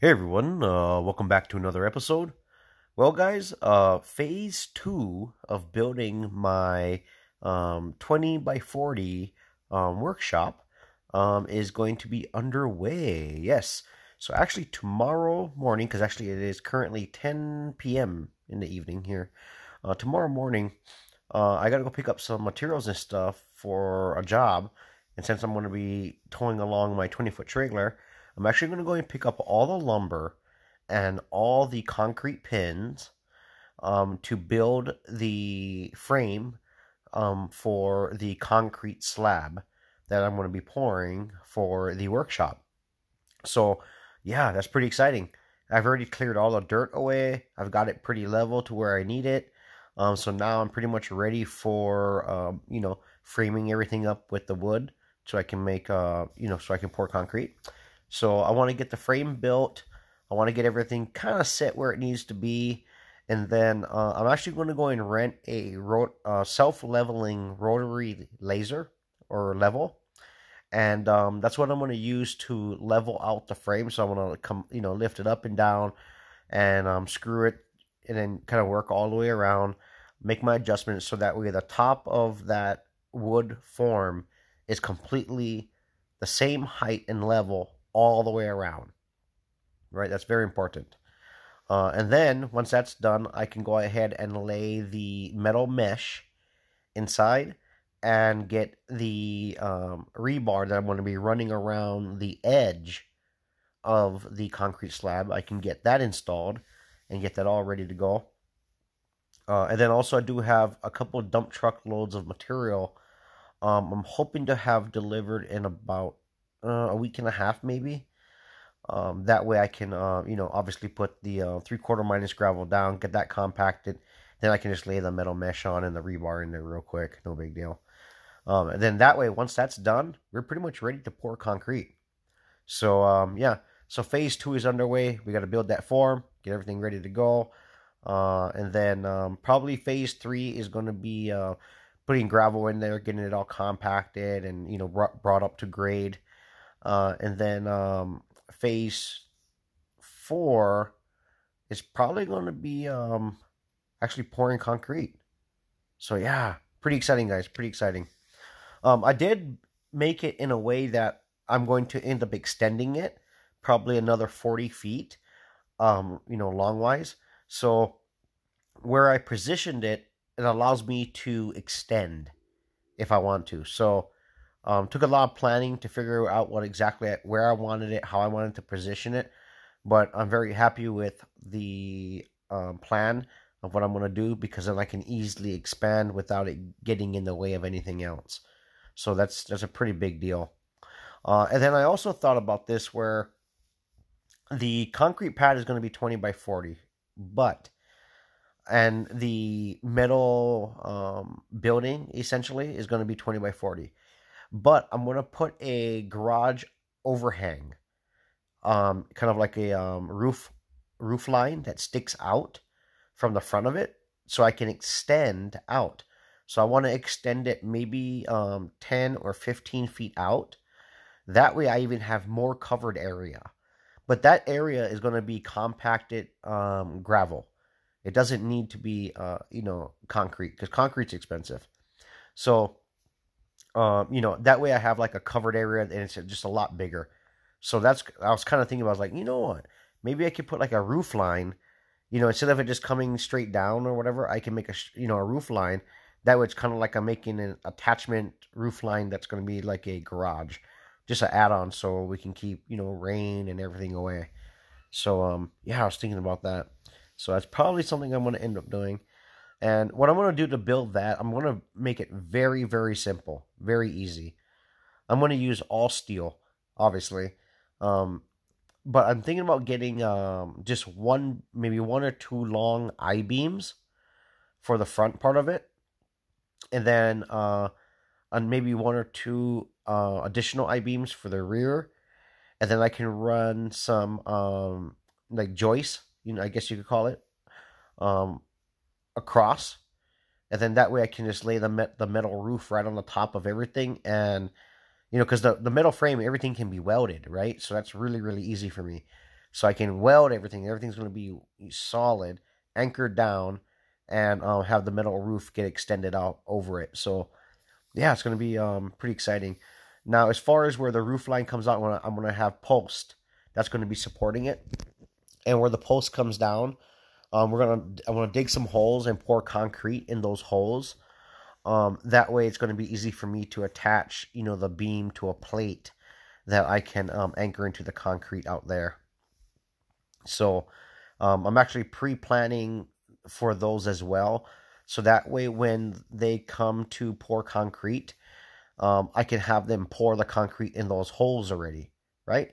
Hey everyone, uh, welcome back to another episode. Well, guys, uh, phase two of building my um, 20 by 40 um, workshop um, is going to be underway. Yes, so actually tomorrow morning, because actually it is currently 10 p.m. in the evening here. Uh, tomorrow morning, uh, I gotta go pick up some materials and stuff for a job, and since I'm going to be towing along my 20 foot trailer. I'm actually going to go and pick up all the lumber and all the concrete pins um, to build the frame um, for the concrete slab that I'm going to be pouring for the workshop. So, yeah, that's pretty exciting. I've already cleared all the dirt away. I've got it pretty level to where I need it. Um, so now I'm pretty much ready for um, you know framing everything up with the wood, so I can make uh you know so I can pour concrete. So I want to get the frame built. I want to get everything kind of set where it needs to be. And then uh, I'm actually going to go and rent a uh, self-leveling rotary laser or level. And um, that's what I'm going to use to level out the frame. So I'm going to come, you know, lift it up and down and um, screw it and then kind of work all the way around, make my adjustments so that way the top of that wood form is completely the same height and level all the way around. Right? That's very important. Uh, and then once that's done, I can go ahead and lay the metal mesh inside and get the um, rebar that I'm going to be running around the edge of the concrete slab. I can get that installed and get that all ready to go. Uh, and then also, I do have a couple of dump truck loads of material. Um, I'm hoping to have delivered in about uh, a week and a half, maybe. Um, that way, I can, uh, you know, obviously put the uh, three quarter minus gravel down, get that compacted. Then I can just lay the metal mesh on and the rebar in there real quick. No big deal. Um, and then that way, once that's done, we're pretty much ready to pour concrete. So um, yeah, so phase two is underway. We got to build that form, get everything ready to go, uh, and then um, probably phase three is going to be uh, putting gravel in there, getting it all compacted and you know brought up to grade. Uh, and then um, phase four is probably going to be um, actually pouring concrete. So yeah, pretty exciting, guys. Pretty exciting. Um, I did make it in a way that I'm going to end up extending it, probably another 40 feet, um, you know, long wise. So where I positioned it, it allows me to extend if I want to. So um, took a lot of planning to figure out what exactly where I wanted it, how I wanted to position it, but I'm very happy with the um, plan of what I'm going to do because then I can easily expand without it getting in the way of anything else. So that's that's a pretty big deal. Uh, and then I also thought about this where the concrete pad is going to be 20 by 40, but and the metal um, building essentially is going to be 20 by 40 but I'm gonna put a garage overhang, um, kind of like a um, roof roof line that sticks out from the front of it, so I can extend out. So I want to extend it maybe um, 10 or 15 feet out. That way, I even have more covered area. But that area is going to be compacted um, gravel. It doesn't need to be, uh, you know, concrete because concrete's expensive. So um, you know, that way I have like a covered area and it's just a lot bigger. So that's I was kind of thinking about. I was like, you know what? Maybe I could put like a roof line. You know, instead of it just coming straight down or whatever, I can make a you know a roof line. That way, it's kind of like I'm making an attachment roof line that's going to be like a garage, just an add-on, so we can keep you know rain and everything away. So um, yeah, I was thinking about that. So that's probably something I'm going to end up doing. And what I'm going to do to build that, I'm going to make it very, very simple, very easy. I'm going to use all steel, obviously. Um, but I'm thinking about getting um, just one, maybe one or two long I beams for the front part of it. And then uh, and maybe one or two uh, additional I beams for the rear. And then I can run some um, like joists, you know, I guess you could call it. Um, across, and then that way I can just lay the met, the metal roof right on the top of everything, and you know, because the the metal frame everything can be welded, right? So that's really really easy for me. so I can weld everything. Everything's going to be solid, anchored down, and um, have the metal roof get extended out over it. So, yeah, it's going to be um, pretty exciting. Now, as far as where the roof line comes out, I'm going to have post that's going to be supporting it, and where the post comes down, um, we're gonna I'm gonna dig some holes and pour concrete in those holes. Um, that way, it's going to be easy for me to attach, you know, the beam to a plate that I can um, anchor into the concrete out there. So um, I'm actually pre-planning for those as well. So that way, when they come to pour concrete, um, I can have them pour the concrete in those holes already, right?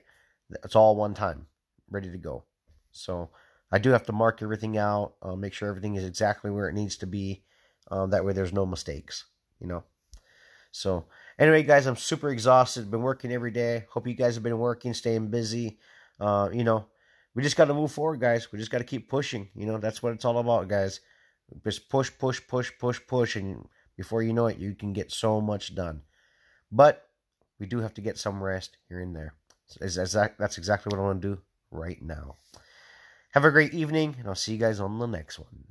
It's all one time, ready to go. So I do have to mark everything out, uh, make sure everything is exactly where it needs to be. Uh, that way, there's no mistakes, you know. So anyway, guys, I'm super exhausted. Been working every day. Hope you guys have been working, staying busy. Uh, you know, we just got to move forward, guys. We just got to keep pushing. You know, that's what it's all about, guys. Just push, push, push, push, push, and before you know it, you can get so much done. But we do have to get some rest here and there. That's exactly what I want to do right now. Have a great evening, and I'll see you guys on the next one.